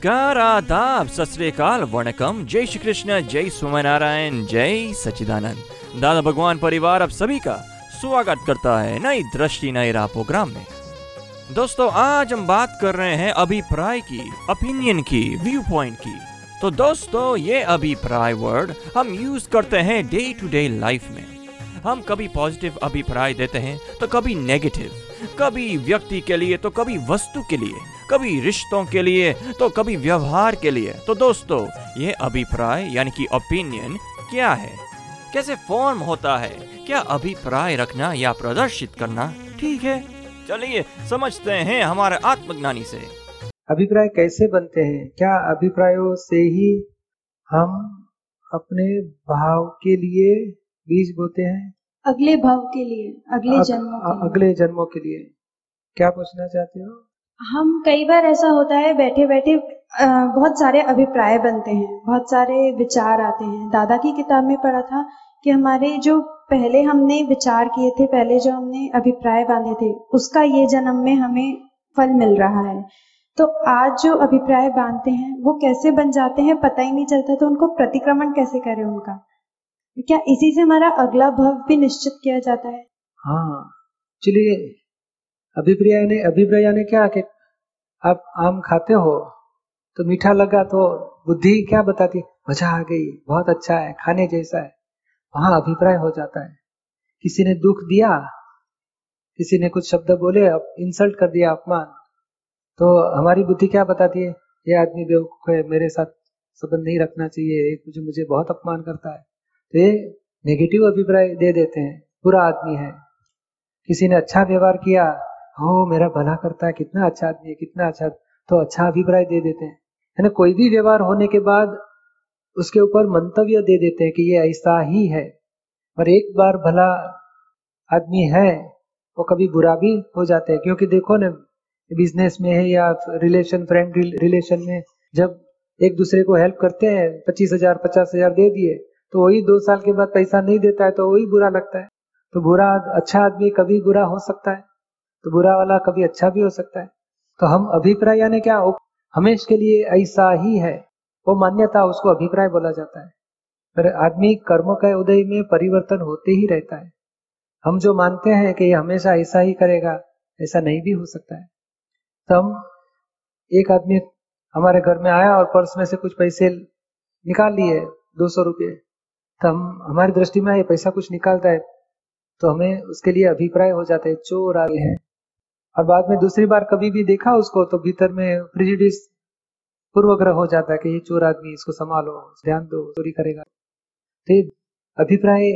नमस्कार आदाब सत वणकम। जय श्री कृष्ण जय स्वामीनारायण, जय सच्चिदानंद। दादा भगवान परिवार आप सभी का स्वागत करता है नई दृष्टि, नई राह प्रोग्राम में। दोस्तों, आज हम बात कर रहे हैं अभिप्राय की ओपिनियन की व्यू पॉइंट की। तो दोस्तों, ये अभिप्राय वर्ड हम यूज़ करते हैं डे टू डे लाइफ में। हम कभी पॉजिटिव अभिप्राय देते हैं तो कभी नेगेटिव कभी व्यक्ति के लिए तो कभी वस्तु के लिए। कभी रिश्तों के लिए तो कभी व्यवहार के लिए। तो दोस्तों ये अभिप्राय यानी कि ओपिनियन क्या है? कैसे फॉर्म होता है? क्या अभिप्राय रखना या प्रदर्शित करना ठीक है? चलिए समझते हैं हमारे आत्मज्ञानी से। अभिप्राय कैसे बनते हैं? क्या अभिप्रायों से ही हम अपने भाव के लिए बीज बोते हैं? अगले भाव के लिए अगले अग- जन्मों के लिए। अगले जन्मों के लिए। क्या पूछना चाहते हो? हम कई बार ऐसा होता है बैठे बैठे बहुत सारे अभिप्राय बनते हैं, बहुत सारे विचार आते हैं। दादा की किताब में पढ़ा था कि हमारे जो पहले हमने विचार किए थे, पहले जो हमने अभिप्राय बांधे थे, उसका ये जन्म में हमें फल मिल रहा है। तो आज जो अभिप्राय बांधते हैं, वो कैसे बन जाते हैं पता ही नहीं चलता तो उनको प्रतिक्रमण कैसे करें उनका? क्या इसी से हमारा अगला भव भी निश्चित किया जाता है? हाँ चलिए अभिप्राय ने अभिप्राय ने क्या कि आप आम खाते हो तो मीठा लगा तो बुद्धि क्या बताती? मज़ा आ गई, बहुत अच्छा है, खाने जैसा है। वहाँ अभिप्राय हो जाता है। किसी ने दुख दिया, किसी ने कुछ शब्द बोले, अब इंसल्ट कर दिया अपमान तो हमारी बुद्धि क्या बताती है? ये आदमी बेवकूफ़ है, मेरे साथ संबंध नहीं रखना चाहिए मुझे मुझे बहुत अपमान करता है। तो ये नेगेटिव अभिप्राय दे देते हैं, बुरा आदमी है। किसी ने अच्छा व्यवहार किया हो मेरा भला करता है कितना अच्छा आदमी है, कितना अच्छा तो अच्छा अभिप्राय दे देते हैं। है ना कोई भी व्यवहार होने के बाद उसके ऊपर मंतव्य दे देते हैं कि ये ऐसा ही है। और एक बार भला आदमी है, वो कभी बुरा भी हो जाते हैं। क्योंकि देखो ना बिज़नेस में है या रिलेशन फ्रेंड रिलेशन में जब एक दूसरे को हेल्प करते हैं, पच्चीस हज़ार, पचास हज़ार दे दिए तो वही दो साल के बाद पैसा नहीं देता है तो वही बुरा लगता है। तो बुरा अच्छा आदमी कभी बुरा हो सकता है। तो बुरा वाला कभी अच्छा भी हो सकता है। तो हम अभिप्राय यानी क्या? हमेश के लिए ऐसा ही है। वो मान्यता, उसको अभिप्राय बोला जाता है। पर आदमी कर्म के उदय में परिवर्तन होते ही रहता है। हम जो मानते हैं कि ये हमेशा ऐसा ही करेगा, ऐसा नहीं भी हो सकता है। तो हम एक आदमी हमारे घर में आया और पर्स में से कुछ पैसे निकाल लिए, दो सौ रुपये। तो हम, हमारी दृष्टि में ये पैसा कुछ निकालता है तो हमें उसके लिए अभिप्राय हो जाते हैं, चोर आगे है। और बाद में दूसरी बार कभी भी देखा उसको तो भीतर में प्रिजिडिस पूर्वग्रह हो जाता है कि ये चोर आदमी इसको संभालो ध्यान दो चोरी करेगा। तो ये अभिप्राय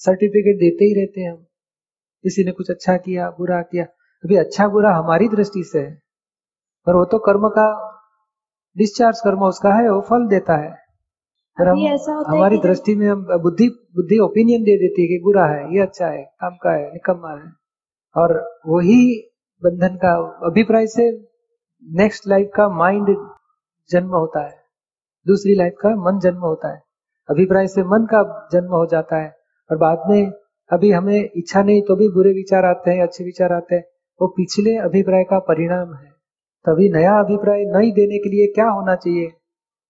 सर्टिफिकेट देते ही रहते हैं हम। किसी ने कुछ अच्छा किया बुरा किया अभी अच्छा बुरा हमारी दृष्टि से है पर वो तो कर्म का डिस्चार्ज कर्म उसका है वो फल देता है। पर हम हमारी दृष्टि में हम बुद्धि बुद्धि ओपिनियन दे देती है कि बुरा है ये अच्छा है काम का है निकम्मा है। और वही बंधन का अभिप्राय से नेक्स्ट लाइफ का माइंड जन्म होता है। दूसरी लाइफ का मन जन्म होता है। अभिप्राय से मन का जन्म हो जाता है। और बाद में अभी हमें इच्छा नहीं तो भी बुरे विचार आते हैं, अच्छे विचार आते हैं। वो पिछले अभिप्राय का परिणाम है। तभी नया अभिप्राय नहीं देने के लिए क्या होना चाहिए?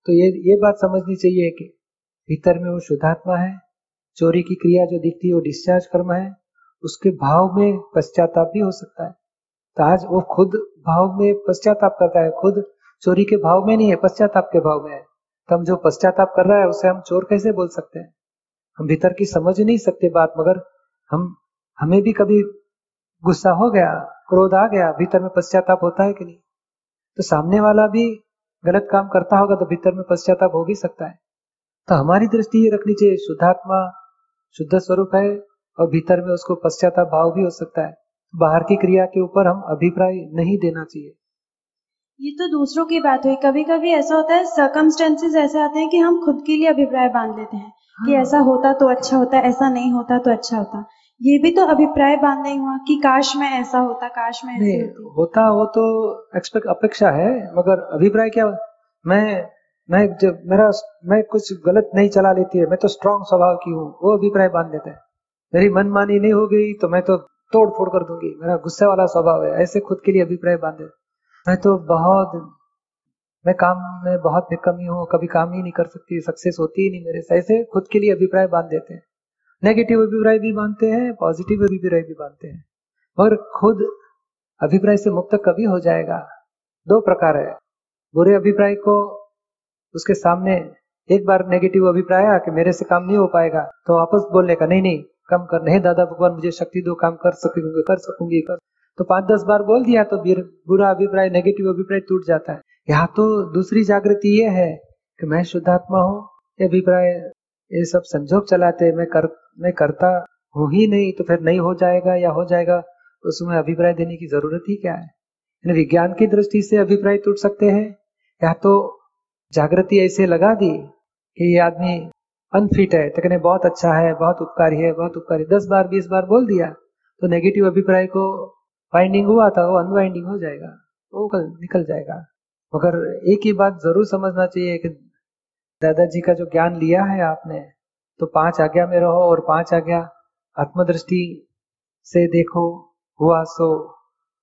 तो ये ये बात समझनी चाहिए कि भीतर में वो शुद्धात्मा है। चोरी की क्रिया जो दिखती है वो डिस्चार्ज कर्म है। उसके भाव में पश्चाताप भी हो सकता है। तो आज वो खुद भाव में पश्चाताप करता है, खुद चोरी के भाव में नहीं है, पश्चाताप के भाव में है। तो हम जो पश्चाताप कर रहा है, उसे हम चोर कैसे बोल सकते हैं? हम भीतर की समझ नहीं सकते बात, मगर हम, हमें भी कभी गुस्सा हो गया, क्रोध आ गया, भीतर में पश्चाताप होता है कि नहीं? तो सामने वाला भी गलत काम करता होगा तो भीतर में पश्चाताप हो भी सकता है। तो हमारी दृष्टि ये रखनी चाहिए, शुद्धात्मा, शुद्ध स्वरूप है और भीतर में उसको पश्चाताप भाव भी हो सकता है। बाहर की क्रिया के ऊपर हम अभिप्राय नहीं देना चाहिए। ये तो दूसरों की बात हुई। कभी कभी ऐसा होता है सर्कमस्टेंसेस ऐसे आते हैं कि हम खुद के लिए अभिप्राय बाँध लेते हैं हाँ। कि। ऐसा होता तो अच्छा होता ऐसा नहीं होता तो अच्छा होता। ये भी तो अभिप्राय बांधना ही हुआ कि काश मैं ऐसा होता काश मैं ऐसी होती। होता वो तो एक्सपेक्ट अपेक्षा है मगर अभिप्राय क्या मैं मैं जब मेरा मैं कुछ गलत नहीं चला लेती है मैं तो स्ट्रांग स्वभाव की हूँ वो अभिप्राय बाँध देते हैं। मेरी मनमानी नहीं हो गई तो मैं तो तोड़ फोड़ कर दूँगी। मेरा गुस्से वाला स्वभाव है, ऐसे खुद के लिए अभिप्राय बांधे। मैं तो बहुत, मैं काम में बहुत निकमी हूँ, कभी काम ही नहीं कर सकती सक्सेस होती ही नहीं मेरे से। ऐसे खुद के लिए अभिप्राय बाँध देते हैं। नेगेटिव अभिप्राय भी बांधते हैं पॉजिटिव अभिप्राय भी बांधते हैं। मगर खुद अभिप्राय से मुक्त कभी हो जाएगा। दो प्रकार है। बुरे अभिप्राय को उसके सामने एक बार नेगेटिव अभिप्राय आया कि मेरे से काम नहीं हो पाएगा तो वापस बोलने का, नहीं नहीं कम कर नहीं दादा भगवान, मुझे शक्ति दो, काम कर सकूँगी कर सकूँगी, कर तो पाँच दस बार बोल दिया तो बुरा अभिप्राय नेगेटिव अभिप्राय टूट जाता है। यहाँ तो दूसरी जागृति ये है कि मैं शुद्धात्मा हूँ, ये अभिप्राय, ये सब संजोग चलाते मैं कर, मैं करता हूँ ही नहीं तो फिर नहीं हो जाएगा या हो जाएगा, उसमें अभिप्राय देने की ज़रूरत ही क्या है? विज्ञान की दृष्टि से अभिप्राय टूट सकते हैं। या तो जागृति ऐसे लगा दी कि ये आदमी अनफिट है तो कहने, बहुत अच्छा है, बहुत उपकारी है, बहुत उपकारी दस बार, बीस बार बोल दिया तो नेगेटिव अभिप्राय को वाइंडिंग हुआ था, वो अनवाइंडिंग हो जाएगा, वो कल, निकल जाएगा। मगर एक ही बात ज़रूर समझना चाहिए कि दादाजी का जो ज्ञान लिया है आपने तो पाँच आज्ञा में रहो और पाँच आज्ञा आत्मदृष्टि से देखो, हुआ सो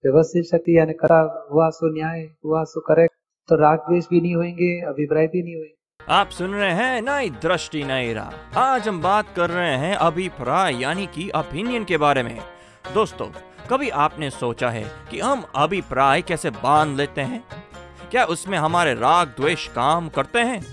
व्यवस्थित शक्ति, यानी करा, हुआ सो न्याय, हुआ सो करेक्ट। तो राग द्वेष भी नहीं होंगे, अभिप्राय भी नहीं होंगे। आप सुन रहे हैं नई दृष्टि, नई राह। आज हम बात कर रहे हैं अभिप्राय, यानी कि ओपिनियन के बारे में। दोस्तों, कभी आपने सोचा है कि हम अभिप्राय कैसे बाँध लेते हैं? क्या उसमें हमारे राग, द्वेष काम करते हैं?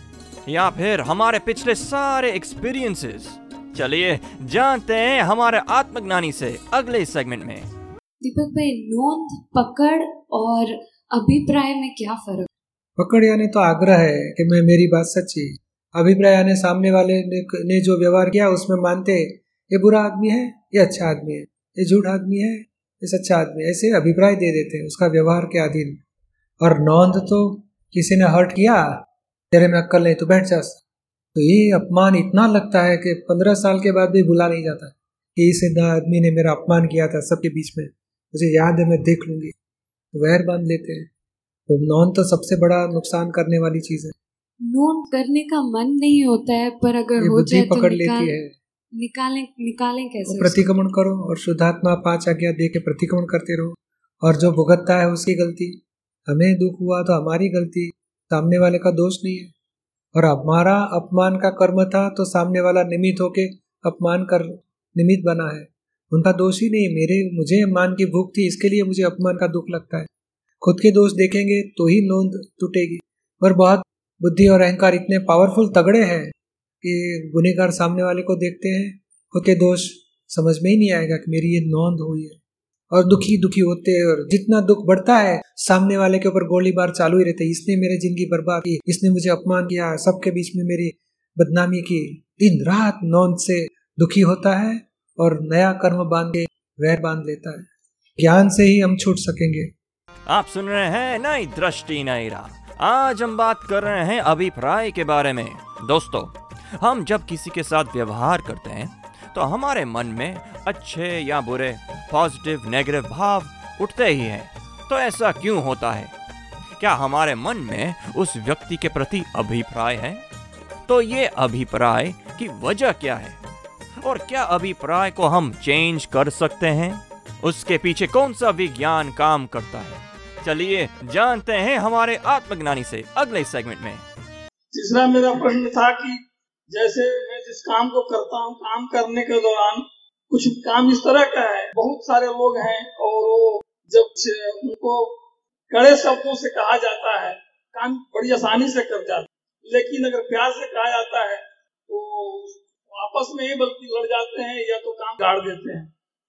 या फिर हमारे पिछले सारे एक्सपीरियंसेस चलिए, जानते हैं हमारे आत्मज्ञानी से अगले सेगमेंट में। दीपक भाई, नोंद, पकड़ और अभिप्राय में क्या फ़र्क? पकड़ यानी तो आग्रह है कि मैं मेरी बात सच्ची अभिप्राय यानी सामने वाले ने, ने जो व्यवहार किया उसमें मानते ये बुरा आदमी है ये अच्छा आदमी है ये झूठ आदमी है ये सच्चा आदमी ऐसे अभिप्राय दे देते हैं उसका व्यवहार के अधीन। और नौंद तो किसी ने हर्ट किया तेरे में अक्कल नहीं तो बैठ जा। तो ये अपमान इतना लगता है कि पंद्रह साल के बाद भी भुला नहीं जाता कि इस आदमी ने मेरा अपमान किया था सबके बीच में। मुझे याद है मैं देख लूँगी। तो वैर बाँध लेते हैं। तो नॉन तो सबसे बड़ा नुकसान करने वाली चीज़ है। नोन करने का मन नहीं होता है पर अगर हो जाए तो पकड़ लेती है। निकालें निकालें कैसे प्रतिक्रमण करो और शुद्धात्मा पाँच आज्ञा दे के प्रतिक्रमण करते रहो। और जो भुगतता है उसकी गलती। हमें दुख हुआ तो हमारी गलती। सामने वाले का दोष नहीं है। और हमारा अपमान का कर्म था तो सामने वाला निमित होके अपमान कर निमित बना है। उनका दोष ही नहीं मेरे मुझे मान की भूख थी इसके लिए मुझे अपमान का दुख लगता है। खुद के दोष देखेंगे तो ही नोंद टूटेगी। पर बहुत बुद्धि और अहंकार इतने पावरफुल तगड़े हैं कि गुनेगार सामने वाले को देखते हैं, खुद के दोष समझ में ही नहीं आएगा कि मेरी ये नोंद हुई है। और दुखी दुखी होते हैं और जितना दुख बढ़ता है, सामने वाले के ऊपर गोलीबार चालू ही रहते इसने मेरे ज़िंदगी बर्बाद की, इसने मुझे अपमान किया, सबके बीच में मेरी बदनामी की। दिन रात नौंद से दुखी होता है और नया कर्म बाँध के, वैर बाँध लेता है। ज्ञान से ही हम छूट सकेंगे। आप सुन रहे हैं नई दृष्टि, नई आज हम बात कर रहे हैं अभिप्राय के बारे में। दोस्तों, हम जब किसी के साथ व्यवहार करते हैं तो हमारे मन में अच्छे या बुरे, पॉजिटिव, नेगेटिव भाव उठते ही हैं। तो ऐसा क्यों होता है? क्या हमारे मन में उस व्यक्ति के प्रति अभिप्राय है? तो ये अभिप्राय की वजह क्या है? और क्या अभिप्राय को हम चेंज कर सकते हैं? उसके पीछे कौन सा विज्ञान काम करता है? चलिए, जानते हैं हमारे आत्मज्ञानी से अगले सेगमेंट में। तीसरा मेरा प्रश्न था कि जैसे मैं जिस काम को करता हूँ, काम करने के दौरान कुछ काम इस तरह का है, बहुत सारे लोग हैं और वो जब उनको कड़े शब्दों से कहा जाता है, काम बड़ी आसानी से कर जाते लेकिन अगर प्यार से कहा जाता है तो आपस में ही बल्कि लड़ जाते हैं या तो काम गाड़ देते हैं।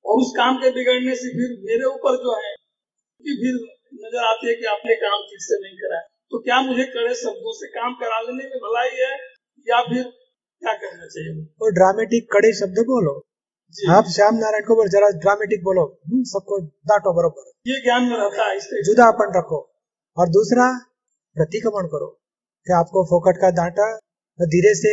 और उस काम के बिगड़ने से फिर मेरे ऊपर जो है फिर नज़र आती है कि आपने काम ठीक से नहीं करा तो क्या मुझे कड़े शब्दों से काम करा लेने में भलाई है या फिर क्या करना चाहिए? और ड्रामेटिक कड़े शब्द बोलो। आप श्याम नारायण को जरा ड्रामेटिक बोलो। हम्म, सबको डांटो बरोबर। ये ज्ञान में रहता है इससे जुदापन रखो। और दूसरा प्रतिक्रमण करो कि आपको फोकट का डांटा धीरे से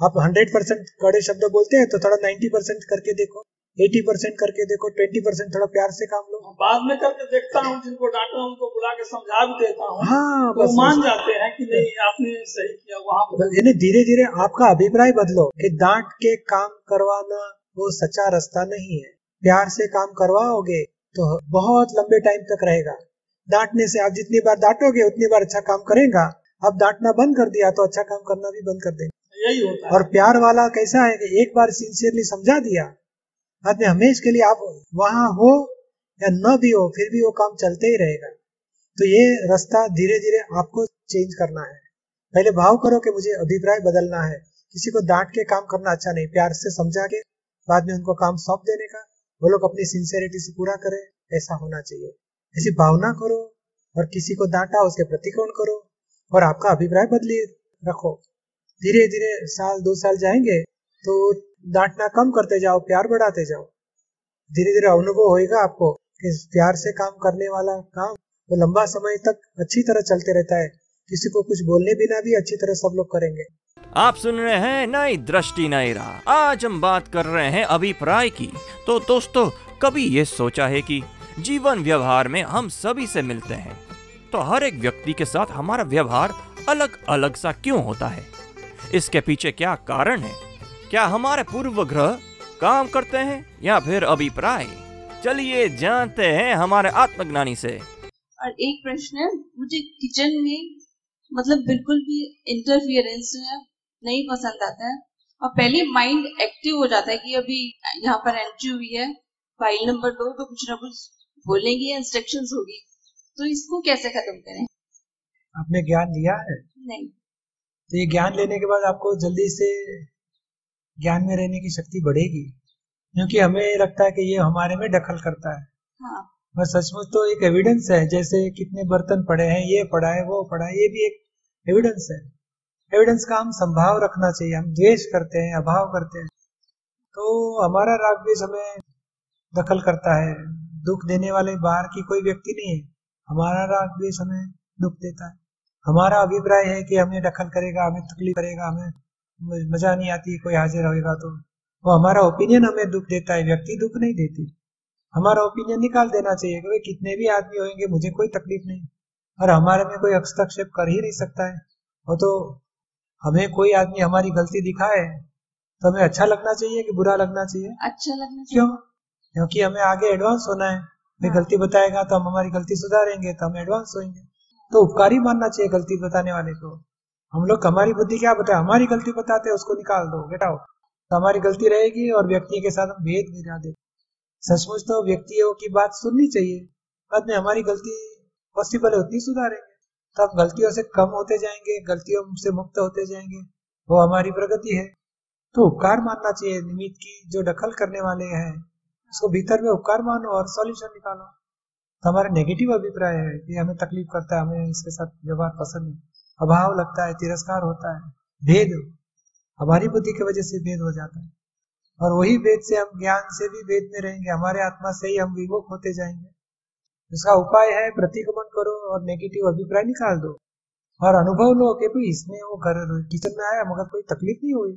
आप हंड्रेड परसेंट कड़े शब्द बोलते हैं तो थोड़ा नाइन्टी परसेंट करके देखो। एटी परसेंट करके देखो ट्वेंटी परसेंट थोड़ा प्यार से काम लो। बाद में करके देखता हूँ जिनको डांटा उनको बुला के समझा भी देता हूँ। हाँ तो बस मान जाते हैं कि नहीं आपने सही किया वहाँ यानी धीरे धीरे आपका अभिप्राय बदलो कि डांट के काम करवाना वो सच्चा रास्ता नहीं है। प्यार से काम करवाओगे तो बहुत लंबे टाइम तक रहेगा। डांटने से आप जितनी बार डांटोगे उतनी बार अच्छा काम करेगा। अब डांटना बंद कर दिया तो अच्छा काम करना भी बंद कर देगा। यही होता और प्यार वाला कैसा है कि एक बार सिंसियरली समझा दिया बाद में हमेश के लिए आप वहाँ हो या न भी हो, फिर भी वो काम चलते ही रहेगा। तो ये रास्ता धीरे धीरे आपको चेंज करना है। पहले भाव करो कि मुझे अभिप्राय बदलना है। किसी को डांट के काम करना अच्छा नहीं, प्यार से समझा के बाद में उनको काम सौंप देने का। वो लोग अपनी सिंसियरिटी से पूरा करें, ऐसा होना चाहिए। ऐसी भावना करो और किसी को डांटा, उसके प्रतिकोण करो और आपका अभिप्राय बदली रखो। धीरे धीरे साल, दो साल जाएँगे तो डांटना कम करते जाओ, प्यार बढ़ाते जाओ। धीरे धीरे अनुभव होएगा आपको कि प्यार से काम करने वाला काम वो लंबा समय तक अच्छी तरह चलते रहता है। किसी को कुछ बोलने बिना भी अच्छी तरह सब लोग करेंगे। आप सुन रहे हैं नई दृष्टि, नई राह। आज हम बात कर रहे हैं अभिप्राय की। तो दोस्तों, कभी ये सोचा है कि जीवन व्यवहार में हम सभी से मिलते हैं तो हर एक व्यक्ति के साथ हमारा व्यवहार अलग अलग सा क्यों होता है? इसके पीछे क्या कारण है? क्या हमारे पूर्व ग्रह काम करते हैं या फिर अभिप्राय? चलिए जानते हैं हमारे आत्मज्ञानी से। और एक प्रश्न है मुझे किचन में मतलब बिल्कुल भी इंटरफियरेंस नहीं पसंद आता है। और पहले माइंड एक्टिव हो जाता है कि अभी यहाँ पर एंट्री हुई है फ़ाइल नंबर दो तो कुछ ना कुछ बोलेंगे इंस्ट्रक्शन होगी। तो इसको कैसे खत्म करें? आपने ज्ञान लिया है? नहीं। तो ये ज्ञान लेने के बाद आपको जल्दी से ज्ञान में रहने की शक्ति बढ़ेगी क्योंकि हमें लगता है कि ये हमारे में दखल करता है। हाँ। बस सचमुच तो एक एविडेंस है जैसे कितने बर्तन पड़े हैं ये पड़ा है वो पड़ा है ये भी एक एविडेंस है। एविडेंस का हम संभाव रखना चाहिए हम द्वेष करते हैं अभाव करते हैं। तो हमारा राग द्वेष हमें दखल करता है दुख देने वाले बाहर की कोई व्यक्ति नहीं है। हमारा राग द्वेष हमें दुख देता है। हमारा अभिप्राय है कि हमें दखल करेगा हमें तकलीफ़ करेगा हमें मज़ा नहीं आती कोई हाजिर होगा तो। वो हमारा ओपिनियन हमें दुख देता है व्यक्ति दुख नहीं देती। हमारा ओपिनियन निकाल देना चाहिए कि कितने भी आदमी होंगे मुझे कोई तकलीफ़ नहीं। और हमारे में कोई हस्तक्षेप कर ही नहीं सकता है। वो तो हमें कोई आदमी हमारी गलती दिखाए तो हमें अच्छा लगना चाहिए कि बुरा लगना चाहिए? अच्छा लगना चाहिए। क्यों? क्योंकि हमें आगे एडवांस होना है। कोई हाँ। गलती बताएगा तो हम हमारी गलती सुधारेंगे तो हम एडवांस होंगे तो उपकारी मानना चाहिए गलती बताने वाले को। हम लोग हमारी बुद्धि क्या बताए? हमारी गलती बताते उसको निकाल दो आउट तो हमारी गलती रहेगी और व्यक्ति के साथ हम भेद गिरा देते सचमुच तो व्यक्तियों की बात सुननी चाहिए। बाद में हमारी गलती पॉसिबल है, उतनी सुधारेंगे। तब गलतियों से कम होते जाएँगे, गलतियों से मुक्त होते जाएँगे। वो हमारी प्रगति है। तो उपकार मानना चाहिए। निमित्त की जो दखल करने वाले हैं, उसको भीतर में उपकार मानो और सॉल्यूशन निकालो। तो हमारा नेगेटिव अभिप्राय है कि हमें तकलीफ़ करता है, हमें इसके साथ व्यवहार पसंद नहीं। अभाव लगता है तिरस्कार होता है भेद हमारी बुद्धि की वजह से भेद हो जाता है। और वही वेद से हम ज्ञान से भी वेद में रहेंगे हमारे आत्मा से ही हम विमुख होते जाएँगे। इसका उपाय है प्रतिक्रमण करो और नेगेटिव अभिप्राय निकाल दो। और अनुभव लो कि भाई इसने वो घर किचन में आया मगर कोई तकलीफ़ नहीं हुई।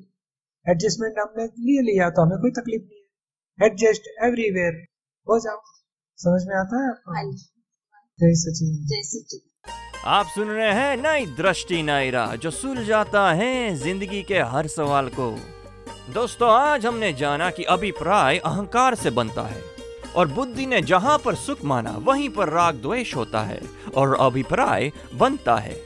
एडजस्टमेंट हमने लिए लिया तो हमें कोई तकलीफ़ नहीं है। एडजस्ट एवरीवेयर हो जाओ। समझ में आता है हाँ आपको जय सचिन। जय सचिन। आप सुन रहे हैं नई दृष्टि, नई राह, जो सुलझाता है ज़िंदगी के हर सवाल को। दोस्तों, आज हमने जाना कि अभिप्राय अहंकार से बनता है, और बुद्धि ने जहाँ पर सुख माना, वहीं पर राग द्वेष होता है, और अभिप्राय बनता है।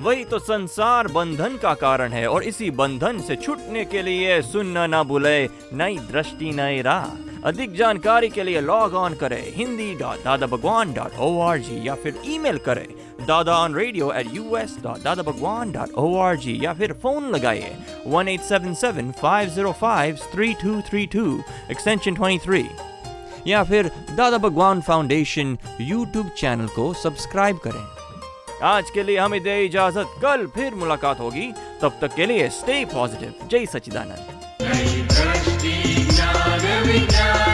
वही तो संसार बंधन का कारण है, और इसी बंधन से छूटने के लिए सुनना ना भूले नई दृष्टि, नई राह। अधिक जानकारी के लिए लॉग ऑन करें Hindi dot Dada Bhagwan dot O R G या फिर ईमेल करें Dada on radio at U S dot Dada Bhagwan dot O R G या फिर फ़ोन लगाइए one eight seven seven five zero five three two three two extension twenty three या फिर Dada Bhagwan foundation YouTube channel को subscribe करें। आज के लिए हमें दे इजाज़त, कल फिर मुलाकात होगी। तब तक के लिए स्टे पॉजिटिव जय सच्चिदानंद। दृष्टि ज्ञान विज्ञान